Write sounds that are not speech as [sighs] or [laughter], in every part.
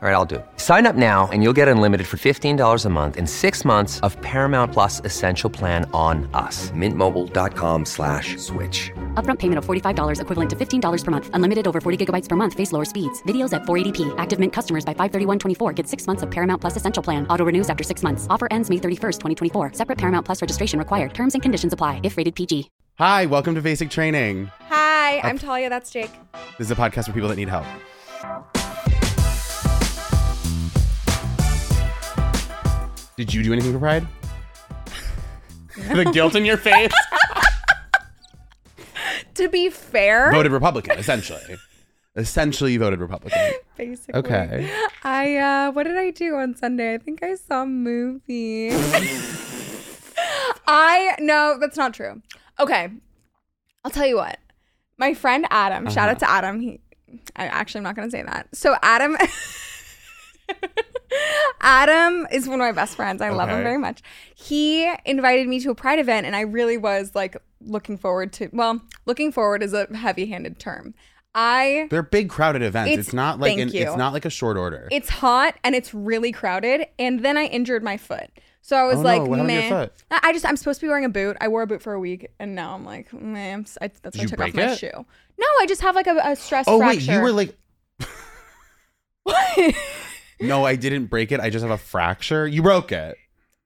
All right, I'll do it. Sign up now and you'll get unlimited for $15 a month and six months of Paramount Plus Essential Plan on us. Mintmobile.com slash switch. Upfront payment of $45 equivalent to $15 per month. Unlimited over 40 gigabytes per month. Face lower speeds. Videos at 480p. Active Mint customers by 531.24 get six months of Paramount Plus Essential Plan. Auto renews after six months. Offer ends May 31st, 2024. Separate Paramount Plus registration required. Terms and conditions apply if rated PG. Hi, welcome to Basic Training. Hi, I'm Talia. That's Jake. This is a podcast for people that need help. Did you do anything for Pride? [laughs] the guilt in your face. [laughs] To be fair, voted Republican, essentially. Essentially, you voted Republican. basically. Okay. I uh what did I do on Sunday? I think I saw a movie. I no, that's not true. Okay. I'll tell you what. My friend Adam, shout out to Adam. He I actually I'm not gonna say that. So Adam [laughs] Adam is one of my best friends. I love him very much. He invited me to a pride event and I really was like looking forward to well, looking forward is a heavy-handed term. I They're big crowded events. It's, It's- not like an, it's not like a short order. it's hot and it's really crowded and then i injured my foot so i was Oh, like your man? I I just i'm supposed to be wearing a boot i wore a boot for a week and now i'm like man I'm, that's why i took off my it? shoe no i just have like a, a stress oh fracture wait, you were like What? [laughs] [laughs] no, I didn't break it. I just have a fracture. You broke it.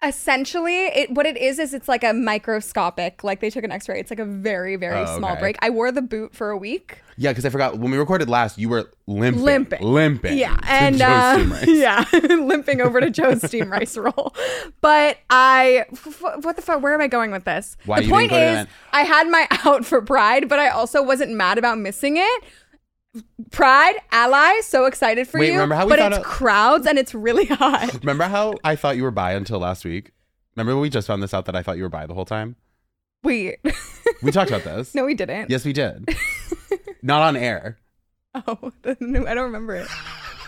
essentially it what it is is it's like a microscopic like they took an x-ray it's like a very very Oh, small okay. break i wore the boot for a week Yeah, because I forgot when we recorded last, you were limping, Limping. limping. Yeah, [laughs] to and Joe's uh, steam rice. [laughs] yeah, [laughs] limping over to Joe's steam rice roll. But I, f- what the fuck? Where am I going with this? Why the you point didn't go to is, that- I had my out for Pride, but I also wasn't mad about missing it. Pride, ally, so excited for Wait, you. remember how we but found it's out- crowds and it's really [laughs] hot. [laughs] Remember how I thought you were bi until last week? Remember when we just found this out that I thought you were bi the whole time? Wait, We talked about [laughs] this. no, we didn't. Yes, we did. Not on air. Oh, no, I don't remember it.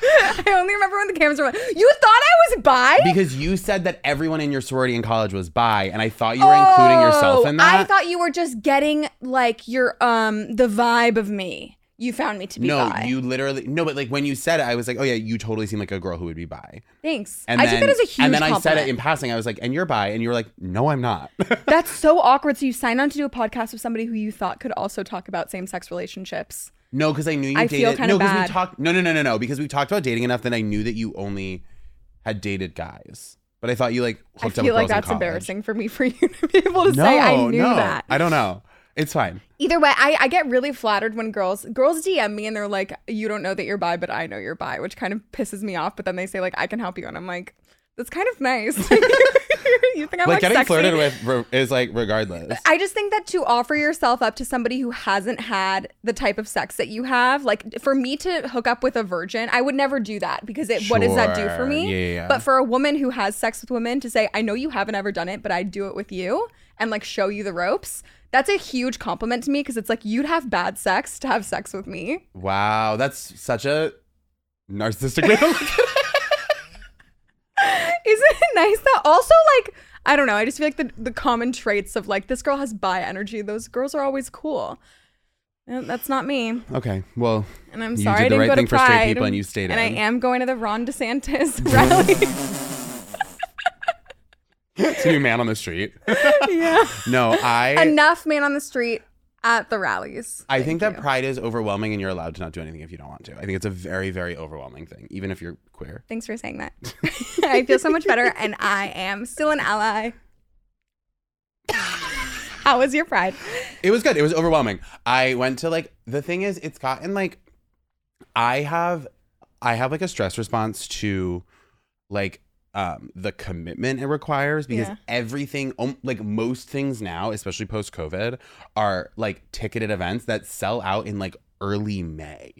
I only remember when the cameras were. on. You thought I was bi? Because you said that everyone in your sorority in college was bi, and I thought you were including yourself in that. Oh, I thought you were just getting like your um the vibe of me. You found me to be no, bi. you literally no, but like when you said it, I was like, oh yeah, you totally seem like a girl who would be bi. Thanks. And I then, took that as a huge And then I said it in passing. I was like, and you're bi, and you were like, no, I'm not. [laughs] That's so awkward. So you signed on to do a podcast with somebody who you thought could also talk about same sex relationships. no, because I knew you I dated. no, because we talked. No, no, no, no, no, because we talked about dating enough that I knew that you only had dated guys. But I thought you like I hooked up feel like that's embarrassing for me for you to be able to No, say I knew no, that. I don't know. It's fine. Either way, I, I get really flattered when girls girls DM me and they're like, "You don't know that you're bi, but I know you're bi," which kind of pisses me off. But then they say like, "I can help you," and I'm like, "That's kind of nice." [laughs] [laughs] you think I'm like like, getting sexy? flirted with is like regardless. I just think that to offer yourself up to somebody who hasn't had the type of sex that you have, like for me to hook up with a virgin, I would never do that because it, what does that do for me? Yeah, yeah, yeah. But for a woman who has sex with women to say, I know you haven't ever done it, but I'd do it with you and like show you the ropes, that's a huge compliment to me because it's like you'd have bad sex to have sex with me. Wow, that's such a narcissistic way to look at it. [laughs] Isn't it nice that also like I don't know, I just feel like the, the common traits of like this girl has bi energy, those girls are always cool. And that's not me. Okay, well, And I'm sorry You did I the didn't right go thing to for straight people and you stayed And in. I am going to the Ron DeSantis [laughs] rally. It's a new man on the street. [laughs] yeah. No, I Enough man on the street at the rallies. I Thank think that you. pride is overwhelming and you're allowed to not do anything if you don't want to. I think it's a very, very overwhelming thing, even if you're queer. Thanks for saying that. [laughs] I feel so much better, and I am still an ally. How was your pride? It was good. It was overwhelming. I went to like the thing is it's gotten like I have I have like a stress response to like um the commitment it requires because Yeah. everything um, like most things now, especially post COVID, are like ticketed events that sell out in like early May.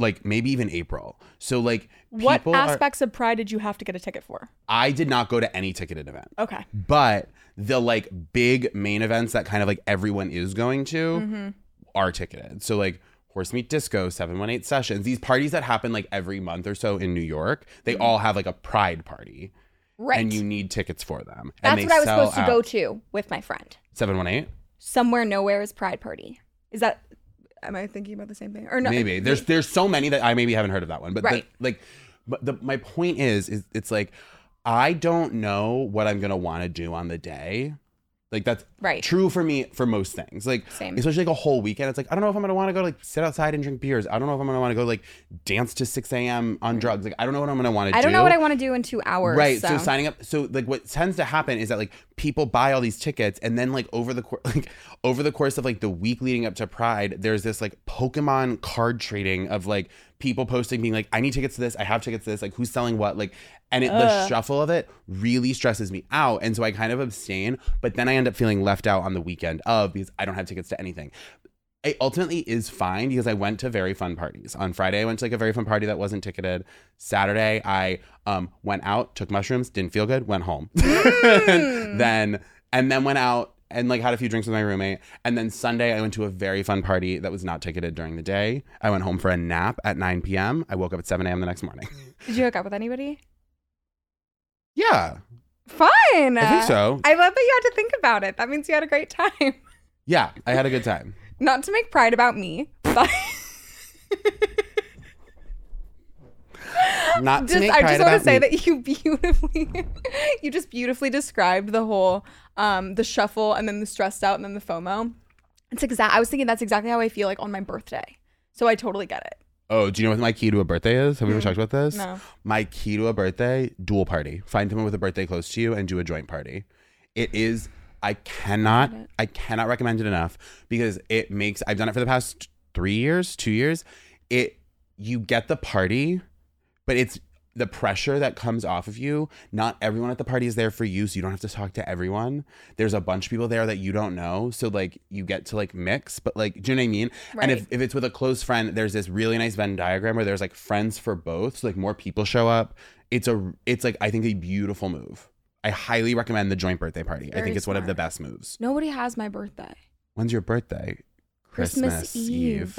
Like maybe even April. So like What people are- aspects of pride did you have to get a ticket for? I did not go to any ticketed event. Okay. But the like big main events that kind of like everyone is going to Mm-hmm. are ticketed. So like Horse Meat Disco, 718 Sessions, these parties that happen like every month or so in New York, they all have like a pride party. Mm-hmm. Right. And you need tickets for them. That's what I was supposed to go to with my friend. 718? somewhere nowhere is Pride Party. Is that? Am I thinking about the same thing? Or no? maybe there's there's so many that I maybe haven't heard of that one, but the- like, but the my point is is it's like I don't know what I'm gonna want to do on the day. Like that's Right. true for me for most things. Like Same. especially like a whole weekend. It's like I don't know if I'm gonna want to go like sit outside and drink beers. I don't know if I'm gonna want to go like dance to 6 a.m. on mm. drugs. Like I don't know what I'm gonna want to do. I don't know what I want to do in two hours. Right. So. So, signing up. So like what tends to happen is that like people buy all these tickets and then like over the course [laughs] like over the course of like the week leading up to Pride, there's this like Pokemon card trading of like people posting being like, I need tickets to this, I have tickets to this, like who's selling what, like and it, the shuffle of it really stresses me out. And so I kind of abstain, but then I end up feeling left out on the weekend of because I don't have tickets to anything it ultimately is fine because I went to very fun parties. On Friday, I went to like a very fun party that wasn't ticketed. Saturday, I um went out, took mushrooms, didn't feel good, went home. [laughs] then and then went out and like had a few drinks with my roommate. And then Sunday, I went to a very fun party that was not ticketed during the day. I went home for a nap at 9 p.m. I woke up at 7 a.m. the next morning. did you hook up with anybody? yeah, Fine. I think so. I love that you had to think about it. That means you had a great time. Yeah, I had a good time. Not to make Pride about me, but [laughs] Not to just I just want to say me. that you beautifully, [laughs] you just beautifully described the whole, um, the shuffle and then the stressed out and then the FOMO. It's exact. I was thinking that's exactly how I feel like on my birthday. So I totally get it. Oh, do you know what my key to a birthday is? Have we ever talked about this? No. My key to a birthday, dual party. Find someone with a birthday close to you and do a joint party. It is I cannot I cannot recommend it enough because it makes I've done it for the past 3 years, 2 years. It you get the party, but it's the pressure that comes off of you. Not everyone at the party is there for you, so you don't have to talk to everyone. There's a bunch of people there that you don't know, so like you get to like mix, but like do you know what I mean? And if if it's with a close friend, there's this really nice Venn diagram where there's like friends for both, so like more people show up. It's a it's like I think a beautiful move. I highly recommend the joint birthday party. I Very think it's one of the best moves. Nobody has my birthday. When's your birthday? Christmas, Eve.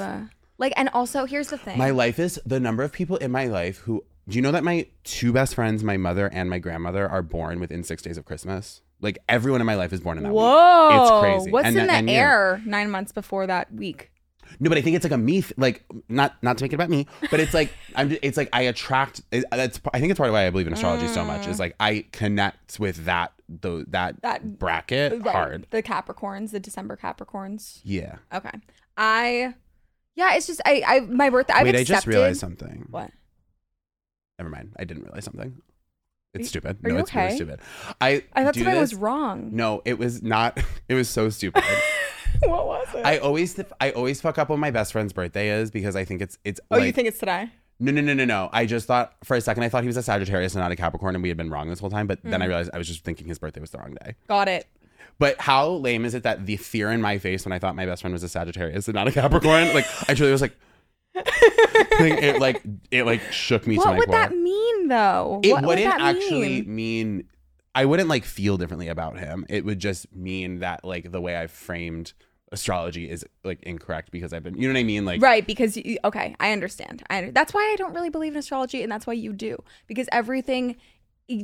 Like, and also here's the thing. My life is the number of people in my life who do you know that my two best friends, my mother and my grandmother, are born within six days of Christmas? Like everyone in my life is born in that week. Whoa, It's crazy. What's And in that- the and you. air nine months before that week? No, but I think it's like a me, th- like not not to make it about me, but it's like [laughs] I'm. It's like I attract. it- That's I think it's part of why I believe in astrology so much. Is mm. like I connect with that the that, That- bracket Right, hard. The Capricorns, the December Capricorns. Yeah. Okay. I, yeah, it's just I, I my birthday. I've Wait, I just realized something. What? Never mind. I didn't realize something. It's stupid. are no, it's really okay? stupid. I I thought something was wrong. No, it was not. [laughs] It was so stupid. [laughs] [laughs] what was it? I always I always fuck up when my best friend's birthday is because I think it's it's oh, like you think it's today? no no no no no. I just thought for a second I thought he was a Sagittarius and not a Capricorn and we had been wrong this whole time. But Mm. then I realized I was just thinking his birthday was the wrong day. Got it. But how lame is it that the fear in my face when I thought my best friend was a Sagittarius and not a Capricorn? like I truly was like, [laughs] it like it like shook me to What would core. that mean, though? it what would wouldn't that actually mean? mean I wouldn't like feel differently about him. It would just mean that like the way I've framed astrology is like incorrect because I've been you know what I mean? Like Right, because you, okay, I understand. I that's why I don't really believe in astrology, and that's why you do because everything,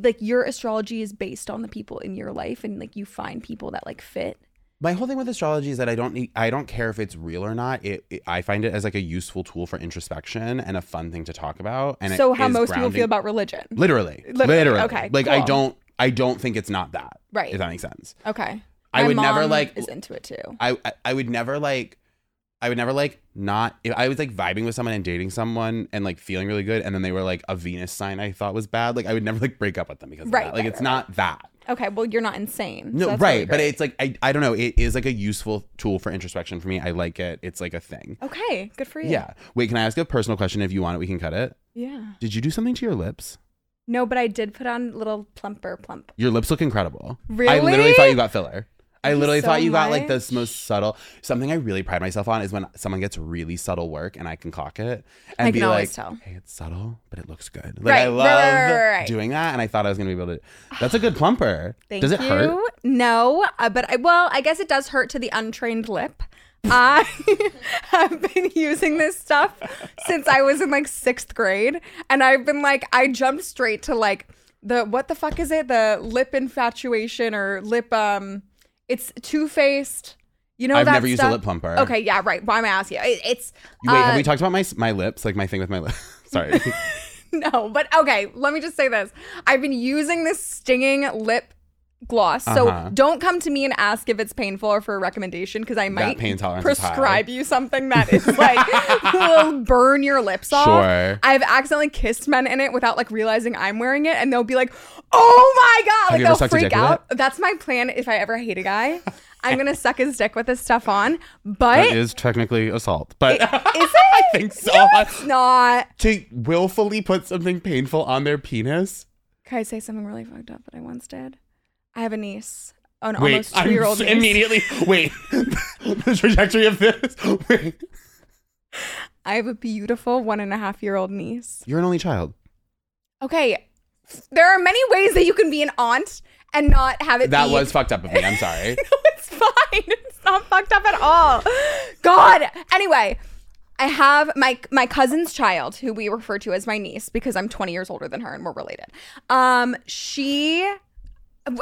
like your astrology is based on the people in your life, and like you find people that like fit. my whole thing with astrology is that I don't need I don't care if it's real or not. It, it- I find it as like a useful tool for introspection and a fun thing to talk about. And it so how is most people feel about religion? literally, Literally, literally, okay, Like I don't I don't think it's not that. Right. If that makes sense. Okay, I would never, like- is into it too. I, I I would never like I would never like not if I was like vibing with someone and dating someone and like feeling really good and then they were like a Venus sign I thought was bad like I would never like break up with them because of Right, that. like right, it's right, not that Okay, well you're not insane. no right really but it's like I, I don't know it is like a useful tool for introspection for me I like it it's like a thing okay. Good for you. yeah wait can I ask a personal question if you want it we can cut it yeah. did you do something to your lips No, but I did put on little plumper plump. your lips look incredible Really? I literally thought you got filler I literally so thought you got like the most subtle. Something I really pride myself on is when someone gets really subtle work and I can clock it and I be like, tell. "Hey, it's subtle, but it looks good." Like I Right, right, love right, right, right. doing that, and I thought I was gonna be able to. That's a good plumper. Thank Does it you. hurt? No, uh, but I, well, I guess it does hurt to the untrained lip. I [laughs] have been using this stuff since I was in like sixth grade, and I've been like, I jumped straight to like the what the fuck is it? The lip infatuation or lip um, it's two faced. You know I've never used a lip plumper. Okay, yeah, right. Why am I asking? you? It, it's Wait, have uh, we talked about my my lips? Like my thing with my lips. [laughs] Sorry. [laughs] no, but okay. Let me just say this: I've been using this stinging lip gloss, so Uh-huh. don't come to me and ask if it's painful or for a recommendation because I might pain tolerance is high. prescribe you something that is like [laughs] will burn your lips off. Sure. I've accidentally kissed men in it without like realizing I'm wearing it, and they'll be like, "Oh my god!" Have like they'll freak out. That's my plan if I ever hate a guy. I'm gonna [laughs] suck his dick with this stuff on, but is technically assault, but is [laughs] it? I think so. No, it's not. to willfully put something painful on their penis. Can I say something really fucked up that I once did? I have a niece, an Wait, almost two I'm year old s- niece. immediately. Wait, [laughs] the trajectory of this. [laughs] Wait, I have a beautiful one and a half year old niece. you're an only child. Okay, there are many ways that you can be an aunt and not have it. That be- was fucked up of me. I'm sorry. [laughs] no, it's fine. It's not fucked up at all. God. Anyway, I have my my cousin's child, who we refer to as my niece because I'm 20 years older than her and we're related. Um, she.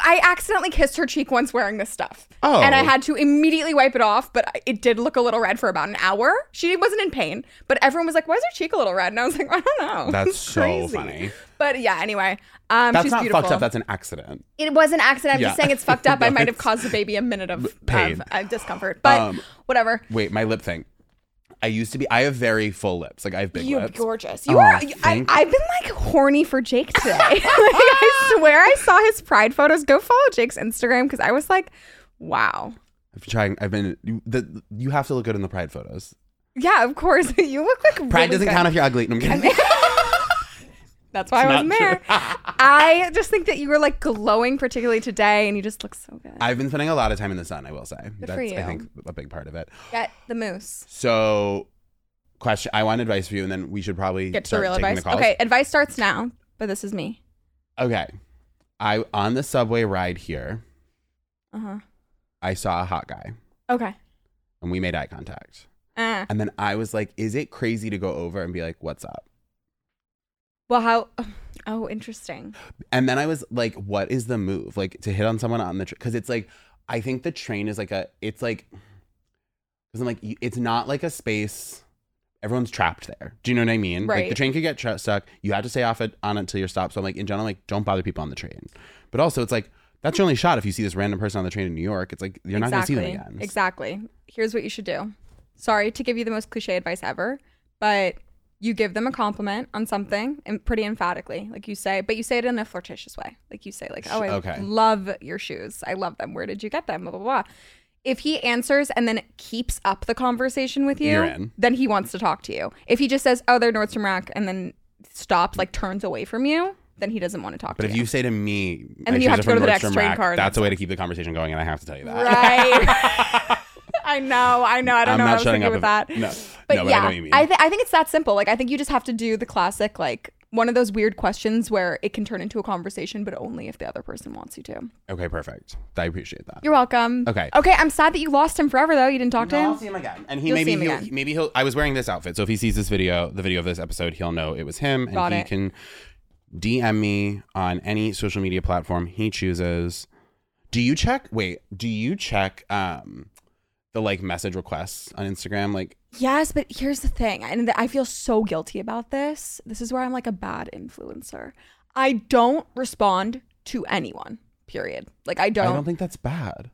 I accidentally kissed her cheek once wearing this stuff. Oh. And I had to immediately wipe it off, but it did look a little red for about an hour. She wasn't in pain, but everyone was like, Why is her cheek a little red? And I was like, I don't know. That's [laughs] so crazy." funny. But yeah, anyway. Um, That's she's not beautiful. fucked up. That's an accident. It was an accident. I'm Yeah. just saying it's fucked [laughs] up. I might have caused the baby a minute of, Pain. of uh, discomfort, but Um, whatever. Wait, my lip thing. I used to be. I have very full lips. Like I have big You're lips. gorgeous. You Oh, are. I, thank I've been like horny for Jake today. [laughs] like, I swear I saw his pride photos. Go follow Jake's Instagram because I was like, wow. I've been trying. I've been. You, the, you have to look good in the pride photos. Yeah, of course. [laughs] you look like Pride really doesn't good. count if you're ugly. No, I'm kidding. [laughs] That's why I It's wasn't there. I just think that you were like glowing, particularly today, and you just look so good. I've been spending a lot of time in the sun. I will say. Good That's for I think a big part of it. Get the moose. So, question. I want advice for you, and then we should probably Get to the real advice. The calls. Okay, advice starts now, but this is me. Okay. I on the subway ride here. Uh huh. I saw a hot guy, Okay. and we made eye contact. Uh, And then I was like, "Is it crazy to go over and be like, what's up?" Well, how? [sighs] Oh, interesting. And then I was like, "What is the move? Like to hit on someone on the train? because it's like, I think the train is like a, it's like, because I'm like, it's not like a space. Everyone's trapped there. Do you know what I mean? Like the train could get tra- stuck. You have to stay off it on it until you're stopped. So I'm like, in general, like, don't bother people on the train. But also, it's like that's your only shot. If you see this random person on the train in New York, it's like you're not gonna see them again. Exactly. Here's what you should do. Sorry to give you the most cliche advice ever, but you give them a compliment on something and pretty emphatically. Like you say, but you say it in a flirtatious way. Like you say, like, oh, I Okay. love your shoes. I love them. Where did you get them? Blah, blah, blah. If he answers and then keeps up the conversation with you, then he wants to talk to you. If he just says, oh, they're Nordstrom Rack and then stops, like turns away from you, then he doesn't want to talk But to you. But if you say to me, And then you have to go to the next Nordstrom train Rack," That's a way to keep the conversation going, and I have to tell you that. Right. [laughs] I know, I know. I [laughs] don't I'm know not what I was shutting thinking up with if- that. no. But No, but I yeah, know what you mean. I, th- I think it's that simple. Like I think you just have to do the classic, like one of those weird questions where it can turn into a conversation, but only if the other person wants you to. Okay, perfect. I appreciate that. You're welcome. Okay. Okay. I'm sad that you lost him forever though. You didn't talk to No, I'll see him again. And he You'll see maybe him he'll again. maybe he'll I was wearing this outfit. So if he sees this video, the video of this episode, he'll know it was him and Got he it. can DM me on any social media platform he chooses. Do you check wait, do you check um the like message requests on Instagram like Yes, but here's the thing, and I feel so guilty about this. This is where I'm like a bad influencer. I don't respond to anyone. Period. Like I don't. I don't think that's bad.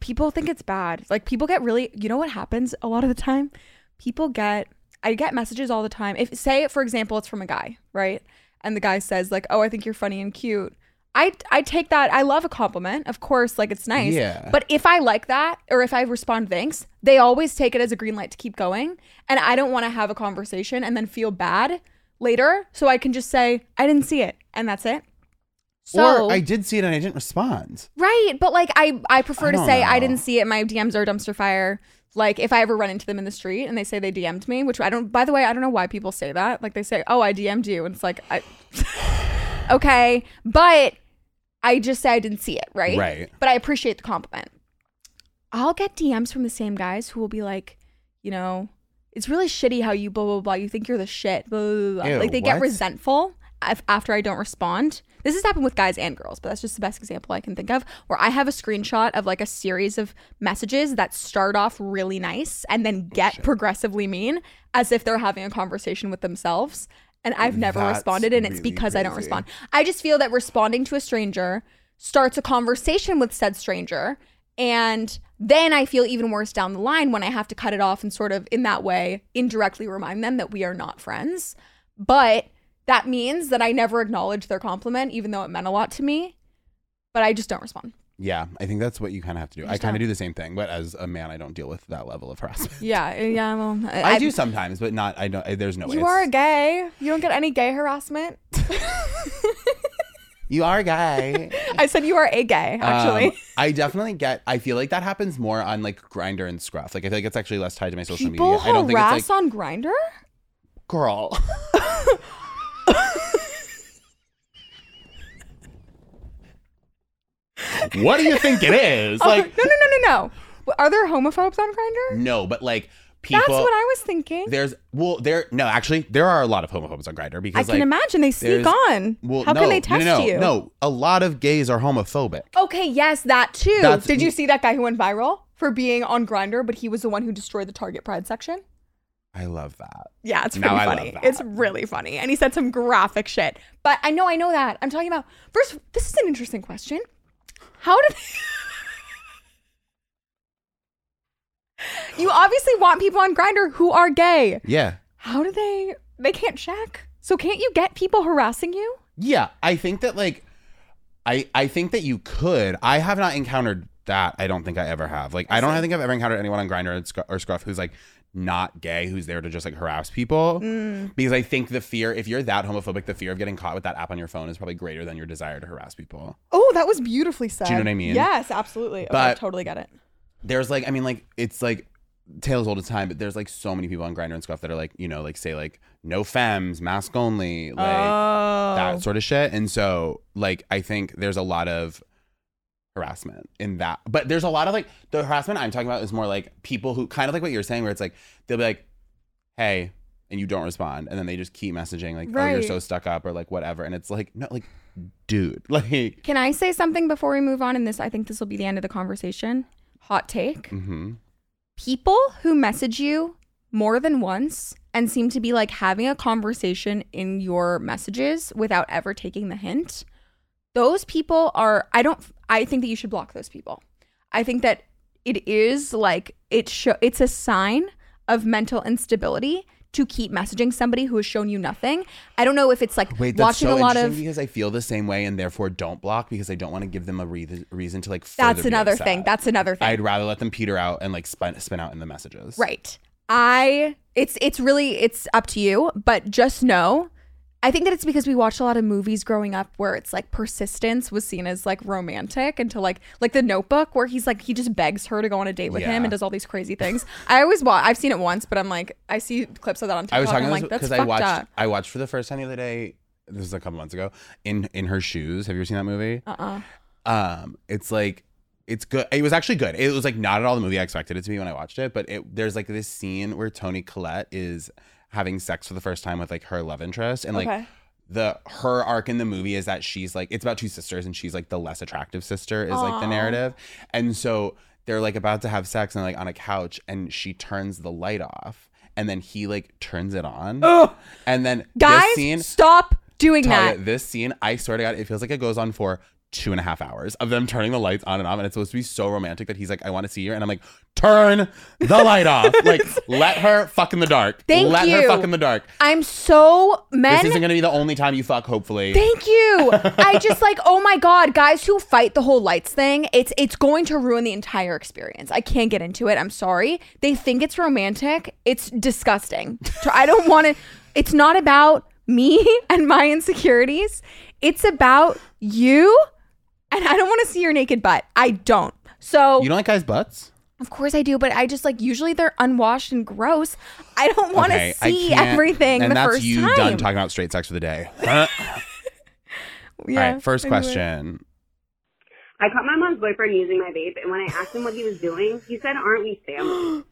people think it's bad. Like people get really, you know what happens a lot of the time? People get I get messages all the time. If say for example it's from a guy, right? And the guy says like, "Oh, I think you're funny and cute." I I take that. I love a compliment. Of course, like it's nice. Yeah. But if I like that or if I respond thanks, they always take it as a green light to keep going, and I don't want to have a conversation and then feel bad later, so I can just say, "I didn't see it." And that's it. So or I did see it and I didn't respond. Right, but like I I prefer I to say I didn't see it. My DMs are a dumpster fire. Like if I ever run into them in the street and they say they DM'd me, which I don't. By the way, I don't know why people say that. Like they say, "Oh, I DM'd you," and it's like, I, [sighs] okay, but I just say I didn't see it. Right. Right. But I appreciate the compliment. I'll get DMs from the same guys who will be like, you know, it's really shitty how you blah blah blah. You think you're the shit. Blah, blah, blah. Ew, like they get resentful if, after I don't respond. This has happened with guys and girls, but that's just the best example I can think of where I have a screenshot of like a series of messages that start off really nice and then oh, get progressively mean as if they're having a conversation with themselves. And I've never That's responded, and it's really because I don't crazy. respond. I just feel that responding to a stranger starts a conversation with said stranger. And then I feel even worse down the line when I have to cut it off and sort of in that way indirectly remind them that we are not friends. But that means that I never acknowledge their compliment, even though it meant a lot to me. But I just don't respond. Yeah, I think that's what you kind of have to do. I kind of don't. the same thing, but as a man, I don't deal with that level of harassment. Yeah, yeah. [laughs] Well, I, do sometimes, but not. I don't. I, there's no way. You it's- are a gay. You don't get any gay harassment. [laughs] [laughs] You are a guy. I said you are a gay, actually. Um, I definitely get. I feel like that happens more on like Grindr and Scruff. Like I feel like it's actually less tied to my social People media. I don't think harass it's like on Grindr. girl. What do you think it is? Oh, like no, no, no, no, no. Are there homophobes on Grindr? no, but like people. That's what I was thinking. There's well, there no actually there are a lot of homophobes on Grindr because I because can imagine they sneak on. well How no, can they test no, no, you? No, a lot of gays are homophobic. Okay, yes, that too. That's- Did you see that guy who went viral for being on Grindr, but he was the one who destroyed the Target Pride section? I love that. Yeah, it's Now pretty love funny. It's really funny. And he said some graphic shit. But I know, I know that. I'm talking about first, this is an interesting question. How did You obviously want people on Grindr who are gay. Yeah. How do they they can't check? So can't you get people harassing you? Yeah, I think that like I I think that you could. I have not encountered that. I don't think I ever have. Like I don't think I've ever encountered anyone on Grindr or Scruff who's like not gay who's there to just like harass people Mm. because I think the fear if you're that homophobic the fear of getting caught with that app on your phone is probably greater than your desire to harass people. Oh, that was beautifully said. Do you know what I mean? Yes, absolutely. But- totally get it. There's like I mean like it's like tales old as time but there's like so many people on Grindr and Scruff that are like you know like say like no femmes mask only like oh. that sort of shit. And so, like, I think there's a lot of harassment in that. But there's a lot of like the harassment I'm talking about is more like people who kind of like what you're saying, where it's like they'll be like, "Hey," and you don't respond, and then they just keep messaging like, "Oh, you're Right. so stuck up," or like whatever. And it's like, no, like, dude, [laughs] like, Can I say something before we move on? And this, I think this will be the end of the conversation. Hot take. hmm People who message you more than once and seem to be like having a conversation in your messages without ever taking the hint. Those people are, I don't, I think that you should block those people. I think that it is like, it show, it's a sign of mental instability to keep messaging somebody who has shown you nothing. I don't know if it's like Wait, that's watching so a lot of because I feel the same way, and therefore don't block because I don't want to give them a re- reason to like. That's another thing. That's another thing. I'd rather let them peter out and like spin, spin out in the messages. Right. I it's it's really it's up to you, but just know I think that it's because we watched a lot of movies growing up where it's like persistence was seen as like romantic until like like the notebook where he's like he just begs her to go on a date with him and does all these crazy things. [laughs] I always watch I've seen it once, but I'm like I see clips of that on TikTok. I was talking about like, because I watched up. I watched for the first time the other day. This is a couple months ago. In in her shoes. Have you ever seen that movie? Uh-uh. Um, it's like it's good. It was actually good. It was like not at all the movie I expected it to be when I watched it. But it there's like this scene where Toni Collette is having sex for the first time with like her love interest, and like Okay. the her arc in the movie is that she's like it's about two sisters, and she's like the less attractive sister is like the narrative, and so they're like about to have sex and like on a couch, and she turns the light off. And then he like turns it on, Ugh. and then Guys, this scene, stop doing Talia, that. this scene, I swear to God, it feels like it goes on for two and a half hours of them turning the lights on and off. And it's supposed to be so romantic that he's like, I want to see her. And I'm like, turn the light off. [laughs] Like, let her fuck in the dark. Thank let her fuck in the dark. I'm so men this isn't going to be the only time you fuck, hopefully. Thank you. [laughs] I just like, oh my god, guys who fight the whole lights thing, it's it's going to ruin the entire experience. I can't get into it. I'm sorry. They think it's romantic. It's disgusting. I don't want to it's not about me [laughs] and my insecurities. It's about you and I don't want to see your naked butt. I don't. So you don't like guys' butts? of course I do, but I just like usually they're unwashed and gross. I don't want to Okay, I see can't- everything And the that's first you time. done talking about straight sex for the day. [laughs] All Yeah, right, first anyway. question. I caught my mom's boyfriend using my vape, and when I asked him what he was doing, he said, "Aren't we family?"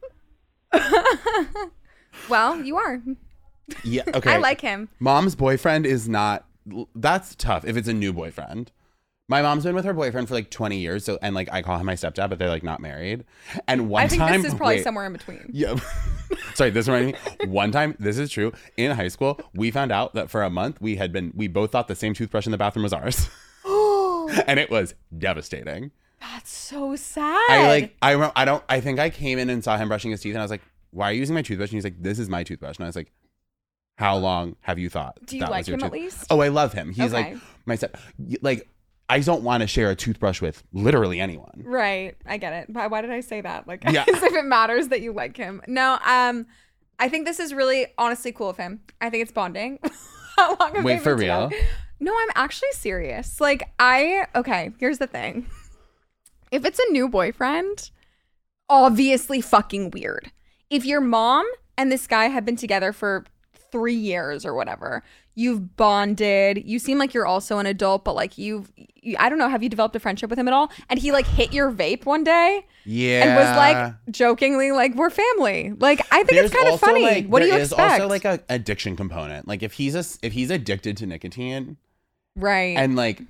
[laughs] Well, you are. Yeah, [laughs] okay. I like him. Mom's boyfriend is not that's tough if it's a new boyfriend. My mom's been with her boyfriend for like 20 years, so and like I call him my stepdad, but they're like not married. And one time I think time, this is probably wait, somewhere in between. Yeah. [laughs] Sorry, this reminded me. One time, this is true. In high school, we found out that for a month we had been we both thought the same toothbrush in the bathroom was ours. [laughs] [gasps] and it was devastating. That's so sad. I like I remember I don't I think I came in and saw him brushing his teeth and I was like, "Why are you using my toothbrush?" And he's like, "This is my toothbrush." And I was like, "How long have you thought?" Do you that like was your him at least? Oh, I love him. He's Okay. like my step. Like I don't want to share a toothbrush with literally anyone. Right. I get it. But why did I say that? Like [laughs] Yeah. as if it matters that you like him. No, um I think this is really honestly cool of him. I think it's bonding. [laughs] How long have Wait, for real? together? No, I'm actually serious. Like I okay, here's the thing. If it's a new boyfriend, obviously fucking weird. If your mom and this guy have been together for three years or whatever, you've bonded, you seem like you're also an adult, but like you've, you, I don't know, have you developed a friendship with him at all? And he like hit your vape one day Yeah. and was like jokingly like, we're family. Like, I think There's it's kind of funny. like- what do you expect? there is expect? also like a addiction component. Like if he's a if he's addicted to nicotine right. and like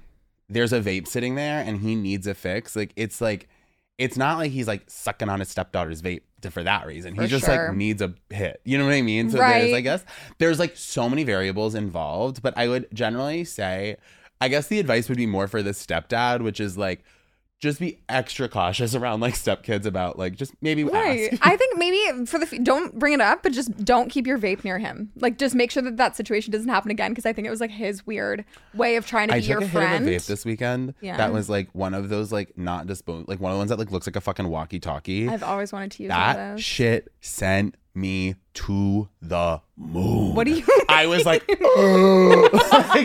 there's a vape sitting there and he needs a fix, like it's like it's not like he's like sucking on his stepdaughter's vape to, for that reason. He just sure. like needs a hit. You know what I mean? So Right. there's I guess there's like so many variables involved, but I would generally say I guess the advice would be more for the stepdad, which is like just be extra cautious around like stepkids about like just maybe Right. ask. [laughs] I think maybe for the f- don't bring it up, but just don't keep your vape near him. Like just make sure that that situation doesn't happen again because I think it was like his weird way of trying to I be your a friend. hit of a vape this weekend. Yeah. That was like one of those like not disposable, like one of the ones that like looks like a fucking walkie-talkie. I've always wanted to use that shit sent me to the moon. What do you? [laughs] I was like, [laughs] like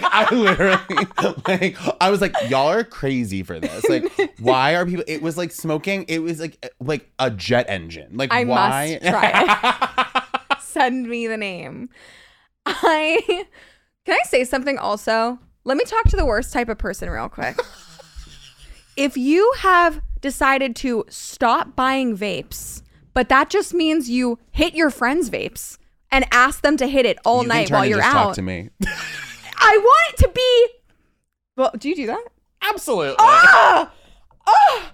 I literally, like, I was like, y'all are crazy for this. Like, why are people? It was like smoking. It was like, like a jet engine. Like, I why? must try it. [laughs] Send me the name. I can I say something also? Let me talk to the worst type of person real quick. if you have decided to stop buying vapes, but that just means you hit your friends' vapes and ask them to hit it all You can night turn while and you're just out. Talk to me. [laughs] I want it to be. Well, do you do that? Absolutely. Ah! ah,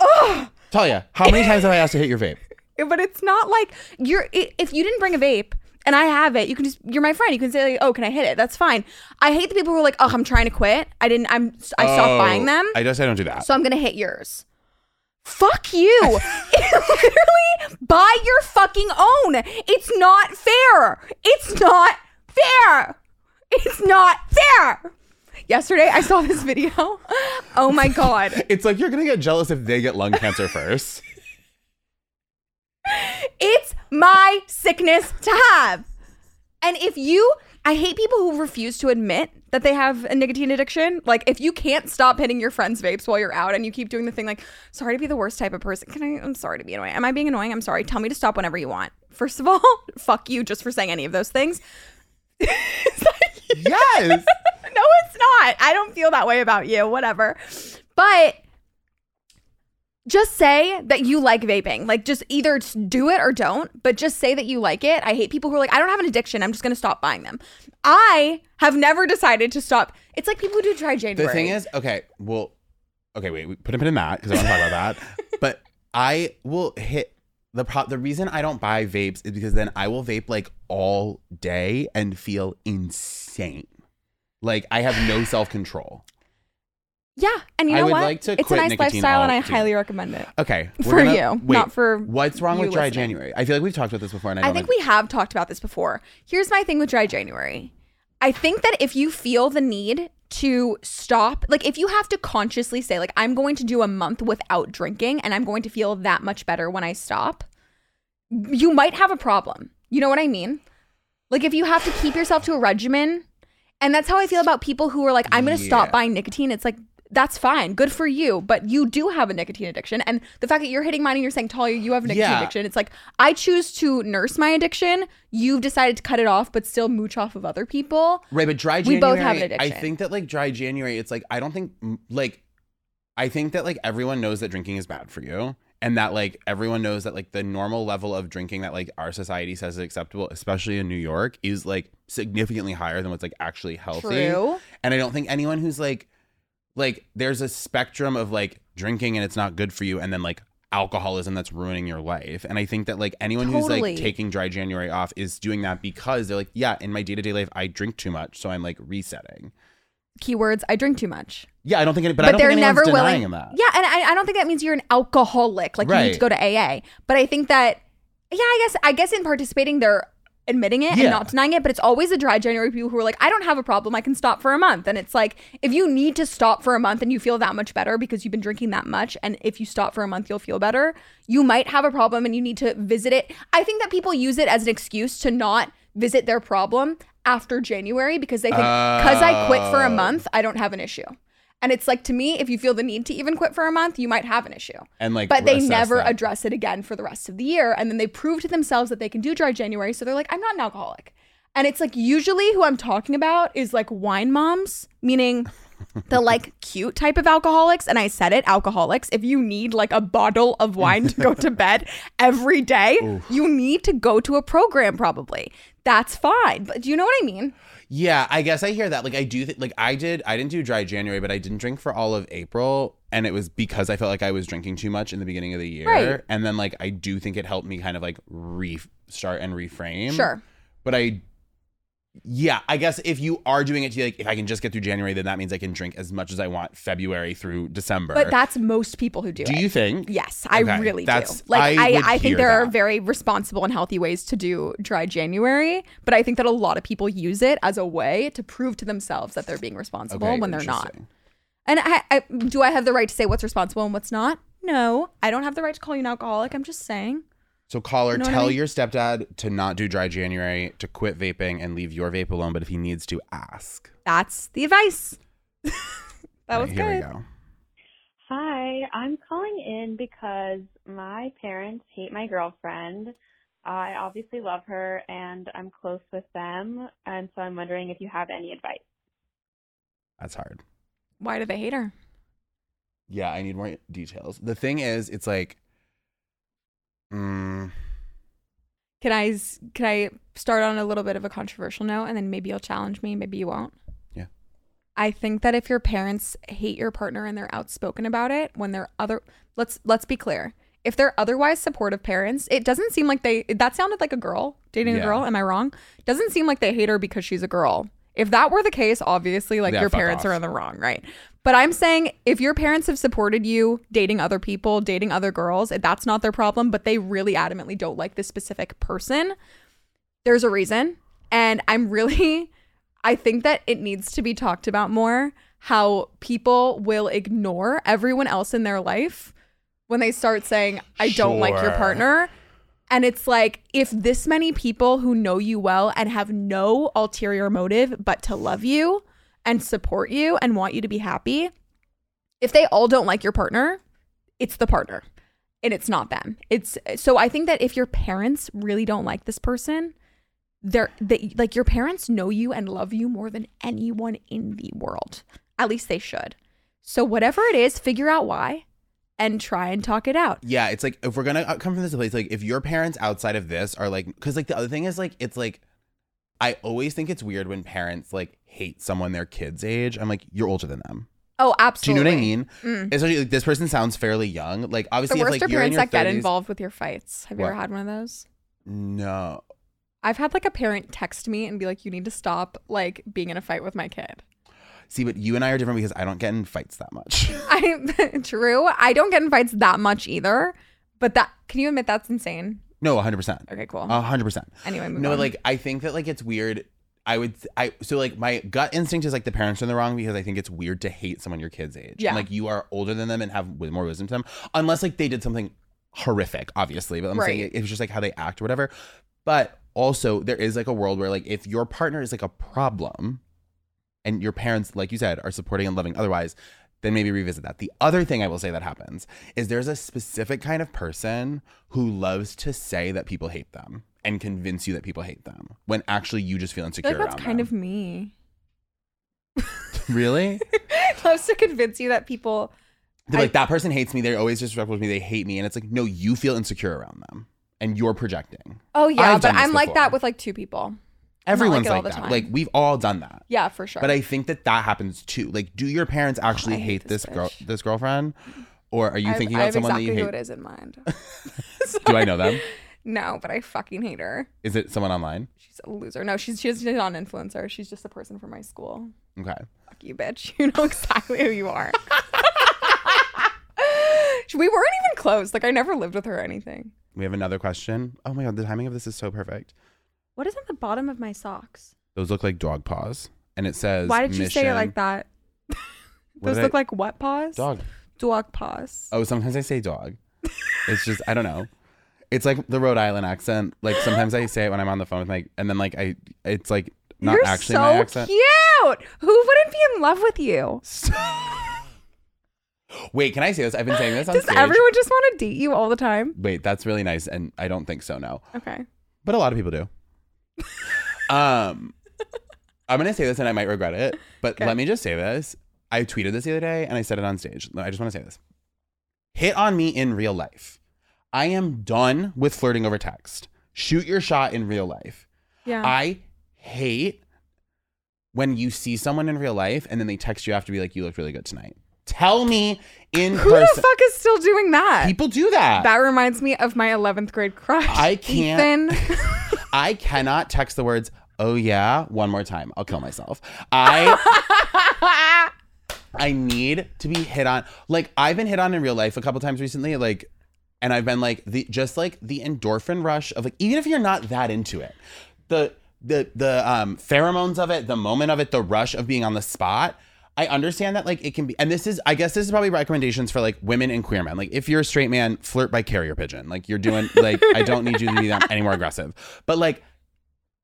ah. Talia, how many times have I asked to hit your vape? [laughs] But it's not like you're. If you didn't bring a vape and I have it, you can just. You're my friend. You can say like, "Oh, can I hit it?" That's fine. I hate the people who are like, "Oh, I'm trying to quit. I didn't. I'm. I stopped Oh, buying them, I just I don't do that. so I'm gonna hit yours." Fuck [laughs] [laughs] you. Literally buy your fucking own. It's not fair. It's not fair. It's not fair. Yesterday I saw this video. [laughs] Oh my god. It's like you're gonna get jealous if they get lung cancer first. It's my sickness to have. And if you, I hate people who refuse to admit that they have a nicotine addiction. Like, if you can't stop hitting your friends' vapes while you're out and you keep doing the thing, like, sorry to be the worst type of person. Can I, I'm sorry to be annoying. Am I being annoying? I'm sorry. Tell me to stop whenever you want. First of all, [laughs] fuck you just for saying any of those things. [laughs] Yes. [laughs] no, it's not. I don't feel that way about you. Whatever. But just say that you like vaping. Like, just either do it or don't, but just say that you like it. I hate people who are like, I don't have an addiction. I'm just going to stop buying them. I have never decided to stop. It's like people who do dry January. The thing is, okay, well, okay, wait, we put a pin in that because I want to talk about that. [laughs] But I will hit the pro- the reason I don't buy vapes is because then I will vape like all day and feel insane. Like I have no [sighs] self control. Yeah. And you I know would what? like to it's a quit nice nicotine lifestyle and I altogether. highly recommend it. Okay, we're For you, not for what's wrong you with dry listening. January. I feel like we've talked about this before, and I, I don't think we have talked about this before. Here's my thing with dry January. I think that if you feel the need to stop, like if you have to consciously say, like, I'm going to do a month without drinking and I'm going to feel that much better when I stop, you might have a problem. You know what I mean? Like if you have to keep yourself to a regimen, and that's how I feel about people who are like, I'm going to Yeah. stop buying nicotine. It's like, that's fine. Good for you. But you do have a nicotine addiction. And the fact that you're hitting mine and you're saying, Talia, you have a nicotine Yeah. addiction. It's like, I choose to nurse my addiction. You've decided to cut it off, but still mooch off of other people. Right, but dry January. We both have an addiction. I think that like dry January, it's like I don't think like I think that like everyone knows that drinking is bad for you, and that like everyone knows that like the normal level of drinking that like our society says is acceptable, especially in New York, is like significantly higher than what's like actually healthy. True. And I don't think anyone who's like like there's a spectrum of like drinking and it's not good for you and then like alcoholism that's ruining your life. And I think that like anyone who's like taking dry January off is doing that because they're like, yeah, in my day-to-day life I drink too much, so I'm like resetting. Keywords: I drink too much. Yeah, I don't think any, but, I don't they're never willing. Yeah, and I, I don't think that means you're an alcoholic. Like you need to go to AA. But I think that, yeah, I guess I guess in participating, they're admitting it Yeah. and not denying it. But it's always the dry January people who are like, I don't have a problem. I can stop for a month. And it's like, if you need to stop for a month and you feel that much better because you've been drinking that much, and if you stop for a month, you'll feel better. You might have a problem and you need to visit it. I think that people use it as an excuse to not visit their problem after January because they think because I quit for a Oh. month, I don't have an issue. And it's like to me, if you feel the need to even quit for a month, you might have an issue. And like But they never that. address it again for the rest of the year. And then they prove to themselves that they can do dry January. So they're like, I'm not an alcoholic. And it's like usually who I'm talking about is like wine moms, meaning [laughs] the like cute type of alcoholics. And I said it, alcoholics. If you need like a bottle of wine to go to [laughs] bed every day, you need to go to a program probably. That's fine. But do you know what I mean? Yeah, I guess I hear that. Like I do think like I did I didn't do dry January, but I didn't drink for all of April and it was because I felt like I was drinking too much in the beginning of the year. Right. And then like I do think it helped me kind of like restart and reframe. Sure. But I yeah, I guess if you are doing it to like if I can just get through January, then that means I can drink as much as I want February through December. But that's most people who do, do it. you think? Yes, I Okay, really that's- do. Like I I, I, think there are very responsible and healthy ways to do dry January, but I think that a lot of people use it as a way to prove to themselves that they're being responsible Okay, when they're not. And I, I, do I have the right to say what's responsible and what's not? No, I don't have the right to call you an alcoholic. I'm just saying. So caller, know what I tell mean? your stepdad to not do dry January, to quit vaping and leave your vape alone, but if he needs to ask. That's the advice. [laughs] that All was here good. we go. Hi, I'm calling in because my parents hate my girlfriend. I obviously love her and I'm close with them, and so I'm wondering if you have any advice. That's hard. Why do they hate her? Yeah, I need more details. The thing is, it's like, mm, Can I can I start on a little bit of a controversial note and then maybe you'll challenge me, maybe you won't. Yeah. I think that if your parents hate your partner and they're outspoken about it when they're other let's let's be clear. If they're otherwise supportive parents, it doesn't seem like they that sounded like a girl dating Yeah. a girl, am I wrong? Doesn't seem like they hate her because she's a girl. If that were the case, obviously like Yeah, your parents off. are in the wrong, right? But I'm saying if your parents have supported you dating other people, dating other girls, that's not their problem, but they really adamantly don't like this specific person, there's a reason. And I'm really, [laughs] I think that it needs to be talked about more how people will ignore everyone else in their life when they start saying, I don't like your partner. And it's like, if this many people who know you well and have no ulterior motive but to love you and support you and want you to be happy, if they all don't like your partner, it's the partner and it's not them. It's so I think that if your parents really don't like this person, they're they like your parents know you and love you more than anyone in the world. At least they should. So whatever it is, figure out why and try and talk it out. yeah, it's like if we're gonna uh, come from this place, like if your parents outside of this are like, because like the other thing is like, it's like, I always think it's weird when parents like hate someone their kid's age. I'm like, you're older than them. Oh, absolutely. Do you know what I mean? Mm. Especially like this person sounds fairly young. Like The obviously, if, worst like are you're in parents your that get involved with your fights. Have you ever had one of those? No. I've had like a parent text me and be like, "You need to stop like being in a fight with my kid." See, but you and I are different because I don't get in fights that much. [laughs] I [laughs] true. I don't get in fights that much either. But that can you admit that's insane? no, 100. percent Okay, cool. hundred percent. Anyway, move No, on. like I think that like it's weird. I would I so like my gut instinct is like the parents are in the wrong because I think it's weird to hate someone your kid's age. Yeah. And, like you are older than them and have more wisdom to them, unless like they did something horrific, obviously. But I'm saying Right. it, it's just like how they act or whatever. But also there is like a world where like if your partner is like a problem, and your parents, like you said, are supporting and loving otherwise, then maybe revisit that. The other thing I will say that happens is there's a specific kind of person who loves to say that people hate them and convince you that people hate them when actually you just feel I insecure. feel like that's kind them. of me. [laughs] [laughs] really. Loves to convince you that people They're I- like that person hates me. They're always disrespectful to me. They hate me, and it's like no, you feel insecure around them, and you're projecting. Oh yeah, I've but I'm like that with like two people. Everyone's like the that. Like we've all done that. Yeah, for sure. But I think that that happens too. Like, do your parents oh, actually I hate, hate this, this girl, this girlfriend, or are you I've- thinking I about someone exactly that you hate? who it is in mind. [laughs] Do I know them? No, but I fucking hate her. Is it someone online? She's a loser. No, she's she's not an influencer. She's just a person from my school. Okay. Fuck you, bitch. [laughs] You know exactly who you are. [laughs] we weren't even close. Like I never lived with her or anything. We have another question. Oh my god, the timing of this is so perfect. What is at the bottom of my socks? Those look like dog paws, and it says. Why did you say it like that? [laughs] Those look I- like what paws? dog. Dog paws. Oh, sometimes I say dog. It's just I don't know. It's like the Rhode Island accent. Like sometimes I say it when I'm on the phone with my, and then like I, it's like not You're actually so my accent. cute. Who wouldn't be in love with you? [laughs] Wait, can I say this? I've been saying this on Does stage. everyone just want to date you all the time? Wait, that's really nice, and I don't think so. No, Okay. but a lot of people do. [laughs] um, I'm gonna say this, and I might regret it, but Okay. let me just say this. I tweeted this the other day, and I said it on stage. I just want to say this: hit on me in real life. I am done with flirting over text. Shoot your shot in real life. Yeah. I hate when you see someone in real life and then they text you after be like, "You look really good tonight." Tell me in Who person. the fuck is still doing that? People do that. that reminds me of my 11th grade crush. I can't-. [laughs] [laughs] I cannot text the words, "Oh yeah," one more time. I'll kill myself. I [laughs] I need to be hit on. Like I've been hit on in real life a couple times recently. Like, and I've been like the just like the endorphin rush of like even if you're not that into it, the the the um pheromones of it, the moment of it, the rush of being on the spot. I understand that like it can be, and this is I guess this is probably recommendations for like women and queer men. Like if you're a straight man, flirt by carrier pigeon. Like you're doing like I don't need you to be that [laughs] any more aggressive, but like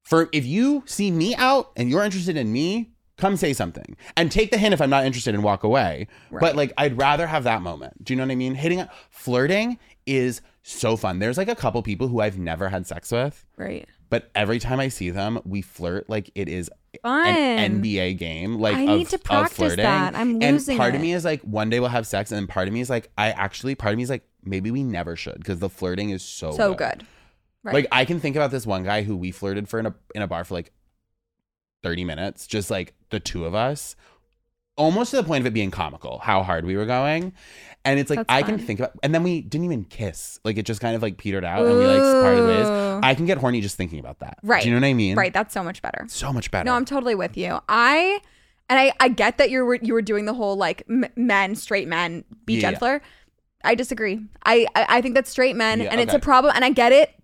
for if you see me out and you're interested in me, come say something and take the hint if I'm not interested and walk away. But like I'd rather have that moment. Do you know what I mean? Hitting up flirting is so fun. There's like a couple people who I've never had sex with, right. but every time I see them, we flirt like it is Fun. an NBA game. Like I of, need to practice flirting. that. I'm losing. and part of me is like one day we'll have sex, and part of me is like I actually part of me is like maybe we never should because the flirting is so So good. Right. like I can think about this one guy who we flirted for in a in a bar for like 30 minutes, just like the two of us. Almost to the point of it being comical, how hard we were going. And it's like That's I can fun. think about and then we didn't even kiss. Like it just kind of like petered out and we like parted ways. Ooh. I can get horny just thinking about that. Right. Do you know what I mean? Right. That's so much better. So much better. No, I'm totally with you. I and I I get that you were you were doing the whole like m- men straight men be Yeah, gentler. I disagree. I, I I think that's straight men Yeah, and it's a okay. problem and I get it.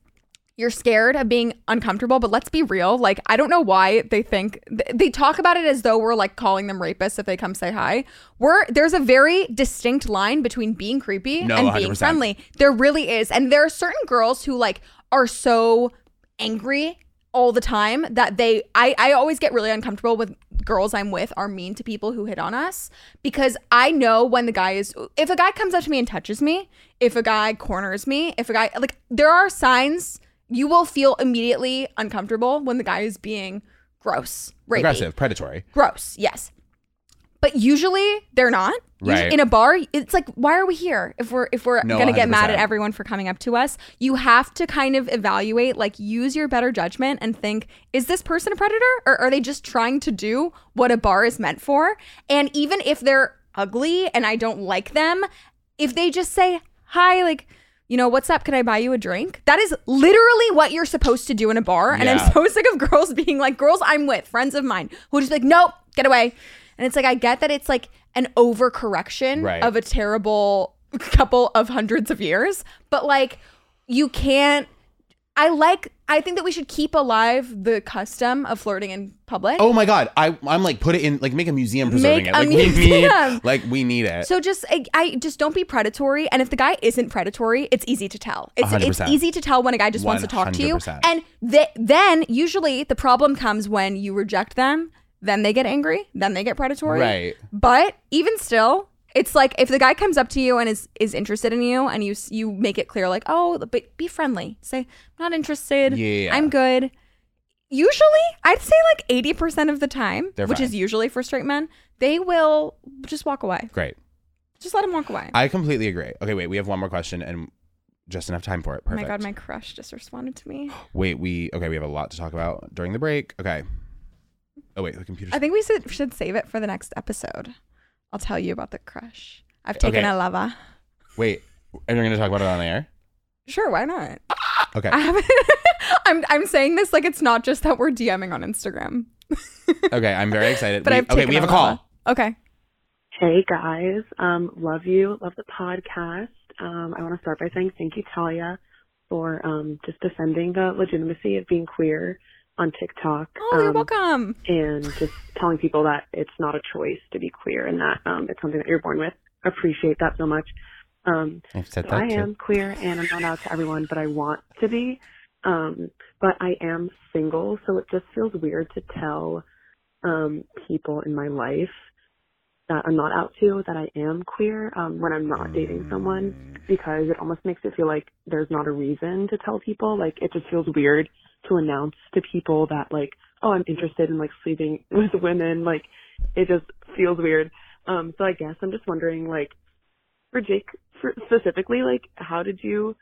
You're scared of being uncomfortable, but let's be real. Like I don't know why they think th- they talk about it as though we're like calling them rapists if they come say hi. We're there's a very distinct line between being creepy No, and being 100%. friendly. There really is. And there are certain girls who like are so angry all the time that they I, I always get really uncomfortable with girls I'm with are mean to people who hit on us because I know when the guy is if a guy comes up to me and touches me, if a guy corners me, if a guy like there are signs you will feel immediately uncomfortable when the guy is being gross, rapey. aggressive, predatory. Gross, yes. But usually they're not. Usually Right. In a bar, it's like, why are we here? If we're if we're No, gonna get mad at 100%. everyone for coming up to us, you have to kind of evaluate, like, use your better judgment and think, is this person a predator, or are they just trying to do what a bar is meant for? And even if they're ugly and I don't like them, if they just say hi, like. You know, what's up? Can I buy you a drink? That is literally what you're supposed to do in a bar. And I'm so sick of girls being like, girls I'm with, friends of mine, who just like, nope, get away. And it's like, I get that it's like an overcorrection Right. of a terrible couple of hundreds of years, but like, you can't. I like, I think that we should keep alive the custom of flirting in public. Oh my god, I I'm like put it in like make a museum preserving Make it. Like we museum. need [laughs] like we need it. So just I, I just don't be predatory, and if the guy isn't predatory, it's easy to tell. It's it's 100%. easy to tell when a guy just wants to talk to you, and th- then usually the problem comes when you reject them. Then they get angry. Then they get predatory. Right. But even still, it's like if the guy comes up to you and is is interested in you, and you you make it clear like, oh, but be friendly. Say, I'm not interested. Yeah. I'm good. Usually, I'd say like eighty percent of the time, They're which fine. is usually for straight men, they will just walk away. Great. Just let him walk away. I completely agree. Okay, wait, we have one more question and just enough time for it. oh Perfect. my god, my crush just responded to me. [gasps] Wait, we okay, we have a lot to talk about during the break. Okay. Oh wait, the computer. I think we should, should save it for the next episode. I'll tell you about the crush. I've taken Okay. a lover. Wait, and we're gonna talk about it on air. Sure, why not? Okay. I haven't. [laughs] I'm I'm saying this like it's not just that we're DMing on Instagram. [laughs] Okay, I'm very excited. But We- I've okay, taken we have a lover. call. Okay. Hey guys, um, love you, love the podcast. Um, I want to start by saying thank you, Talia, for um, just defending the legitimacy of being queer on TikTok. Oh, you're um, welcome. And just telling people that it's not a choice to be queer and that um, it's something that you're born with. Appreciate that so much. Um, I've said so that I too. am queer and I'm not out to everyone, but I want to be. Um, but I am single, so it just feels weird to tell um, people in my life that I'm not out to that I am queer um, when I'm not dating someone because it almost makes it feel like there's not a reason to tell people. Like it just feels weird to announce to people that like, oh, I'm interested in like sleeping [laughs] with women. Like it just feels weird. Um, so I guess I'm just wondering like for Jake for specifically, like how did you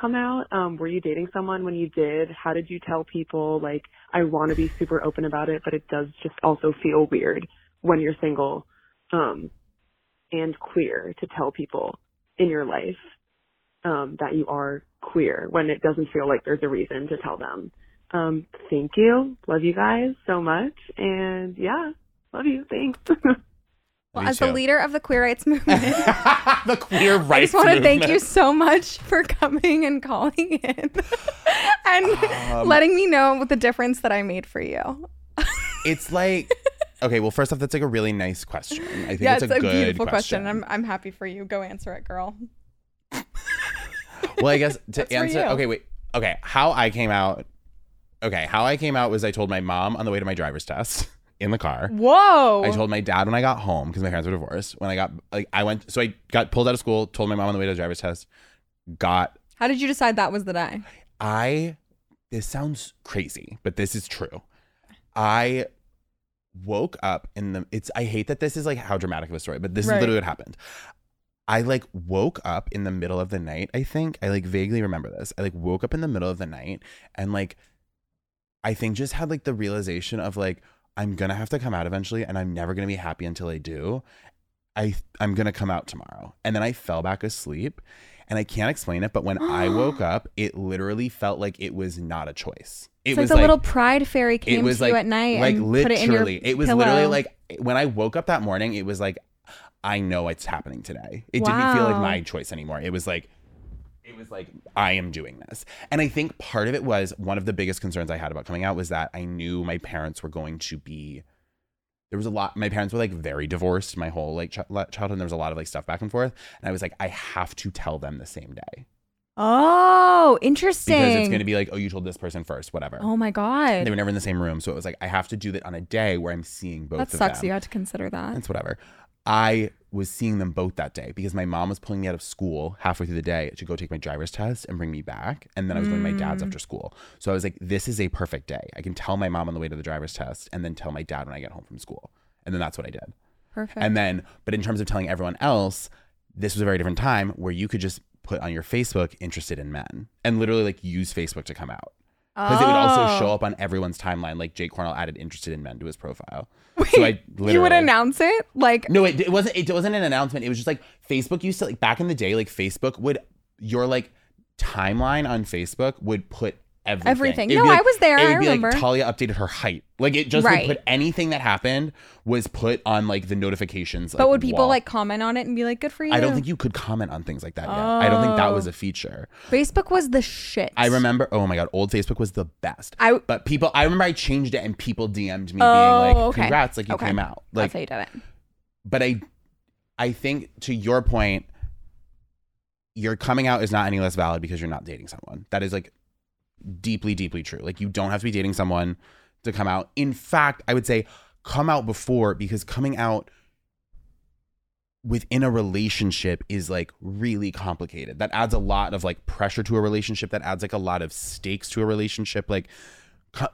come out? Um, were you dating someone when you did? How did you tell people? Like I want to be super open about it, but it does just also feel weird when you're single um, and queer to tell people in your life um, that you are queer when it doesn't feel like there's a reason to tell them. Um, thank you. Love you guys so much. And yeah, love you. Thanks. [laughs] Well, Me as the leader of the queer rights [laughs] movement, the queer rights. I just want to thank you so much for coming and calling in [laughs] and Um, letting me know the difference that I made for you. It's like okay. Well, first off, that's like a really nice question. I think yeah, it's, it's, a, a, beautiful question. I'm I'm happy for you. Go answer it, girl. well, I guess [laughs] to answer. Okay, wait. Okay, how I came out. Okay, how I came out was I told my mom on the way to my driver's test [laughs] in the car. Whoa. I told my dad when I got home because my parents were divorced. When I got like I went, so I got pulled out of school. Told my mom on the way to the driver's test. Got How did you decide that was the day? I. This sounds crazy, but this is true. I woke up in the. It's. I hate that this is like how dramatic of a story, but this Right. is literally what happened. I like woke up in the middle of the night. I think I like vaguely remember this. I like woke up in the middle of the night and like, I think just had like the realization of like I'm gonna have to come out eventually, and I'm never gonna be happy until I do. I I'm gonna come out tomorrow, and then I fell back asleep, and I can't explain it. But when I [gasps] woke up, it literally felt like it was not a choice. It It's like was the little pride fairy came was to like you at night like and literally put it in your it was pillow. literally like when i woke up that morning it was like i know it's happening today it didn't feel like my choice anymore it was like it was like i am doing this and i think part of it was one of the biggest concerns i had about coming out was that i knew my parents were going to be there was a lot my parents were like very divorced my whole like ch- childhood and there was a lot of like stuff back and forth and i was like i have to tell them the same day Oh, interesting. because it's going to be like oh you told this person first whatever Oh my god. they were never in the same room so it was like i have to do that on a day where i'm seeing both that sucks. them You had to consider that. It's whatever. I was seeing them both that day because my mom was pulling me out of school halfway through the day to go take my driver's test and bring me back. And then I was going to my dad's Mm. after school. So I was like, this is a perfect day. I can tell my mom on the way to the driver's test and then tell my dad when I get home from school. And then that's what I did. Perfect. And then, but in terms of telling everyone else, this was a very different time where you could just put on your Facebook interested in men and literally like use Facebook to come out. Because it would also Oh. show up on everyone's timeline. Like Jake Cornell added interested in men to his profile. so I literally, you would announce it like no, it, it wasn't. It wasn't an announcement. It was just like Facebook used to like back in the day. Like Facebook would your like timeline on Facebook would put everything. Everything. It No, be, I was there, It I be remember. like Talia updated her height. Like it just Right. would put anything that happened was put on like the notifications. But like, would people wall. like comment on it and be like, "Good for you"? I don't think you could comment on things like that yet. I don't think that was Oh. a feature. Facebook was the shit. I remember. Oh my god, old Facebook was the best. I- but people. I remember I changed it and people DM'd me Oh, being like, oh, okay. "Congrats, like you Okay. came out." That's Like how you did it. but I I think to your point, your coming out is not any less valid because you're not dating someone. That is like deeply, deeply true. Like you don't have to be dating someone to come out. In fact, I would say come out before because coming out within a relationship is like really complicated. That adds a lot of like pressure to a relationship. That adds like a lot of stakes to a relationship. Like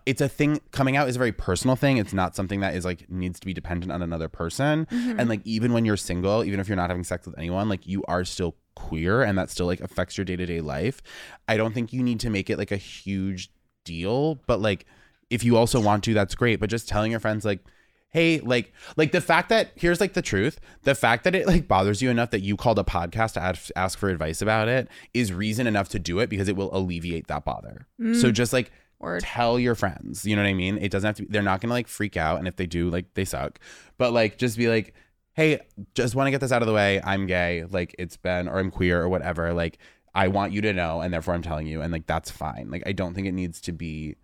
it's a thing coming out is a very personal thing it's not something that is like needs to be dependent on another person Mm-hmm. and like even when you're single even if you're not having sex with anyone like you are still queer and that still like affects your day-to-day life i don't think you need to make it like a huge deal but like if you also want to that's great but just telling your friends like hey like like the fact that here's like the truth the fact that it like bothers you enough that you called a podcast to ask, ask for advice about it is reason enough to do it because it will alleviate that bother. So mm. just like Word. tell your friends you know what i mean? It doesn't have to be they're not gonna like freak out and if they do like they suck but like just be like hey just want to get this out of the way i'm gay like it's been or i'm queer or whatever like i want you to know and therefore i'm telling you and like that's fine like i don't think it needs to be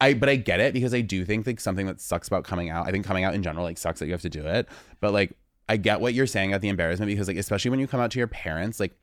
I but I get it because I do think like something that sucks about coming out. I think coming out in general like sucks that you have to do it. But like I get what you're saying about the embarrassment because like especially when you come out to your parents, like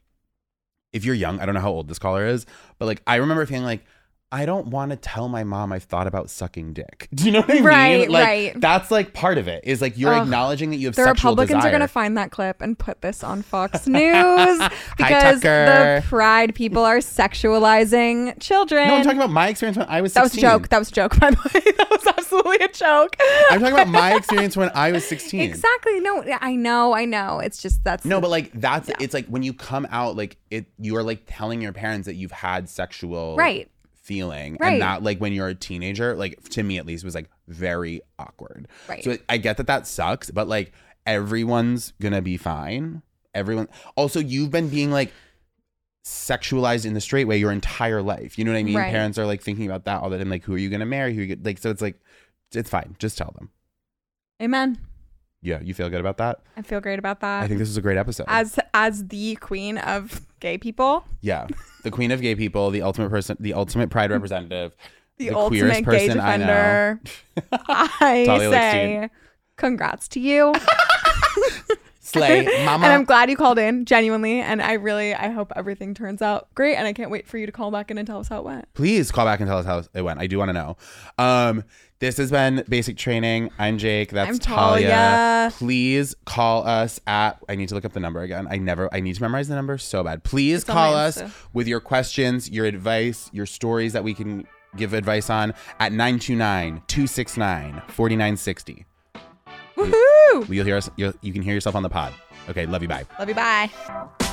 if you're young, I don't know how old this caller is, but like I remember feeling like I don't want to tell my mom I've thought about sucking dick. [laughs] Do you know what I mean? Right, Like right. that's like part of it. Is like you're Ugh. acknowledging that you have The sexual Republicans desire. are going to find that clip and put this on Fox [laughs] News because Tucker. the pride people are sexualizing children. No, I'm talking about my experience when I was 16. that was a joke. That was a joke, by the way. That was absolutely a joke. I'm talking about my [laughs] experience when I was 16. Exactly. No, I know. I know. It's just that's No, but like that's it's like when you come out, like it you are like telling your parents that you've had sexual Right. Feeling, Right. and that like when you're a teenager, like to me at least, was like very awkward. Right. So I get that that sucks, but like everyone's gonna be fine. Everyone. Also, you've been being like sexualized in the straight way your entire life. You know what I mean? Right. Parents are like thinking about that all the time. Like, who are you gonna marry? Who are you like? So it's like, it's fine. Just tell them. Amen. Yeah, you feel good about that. I feel great about that. I think this is a great episode. as as the queen of gay people, Yeah, the queen of gay people, the ultimate person, the ultimate pride representative, the, queerest ultimate gay person I know. defender, [laughs] I, say, congrats to you. [laughs] Slay, [laughs] mama. and I'm glad you called in, genuinely. And I really, I hope everything turns out great. And I can't wait for you to call back in and tell us how it went. Please call back and tell us how it went. I do want to know. Um, this has been basic training. I'm Jake. That's I'm Talia. Talia. Please call us at. I need to look up the number again. I never. I need to memorize the number so bad. Please It's call us Insta. with your questions, your advice, your stories that we can give advice on at 929-269-4960. Woohoo! You'll hear us. You'll, you can hear yourself on the pod. Okay. Love you. Bye. Love you. Bye.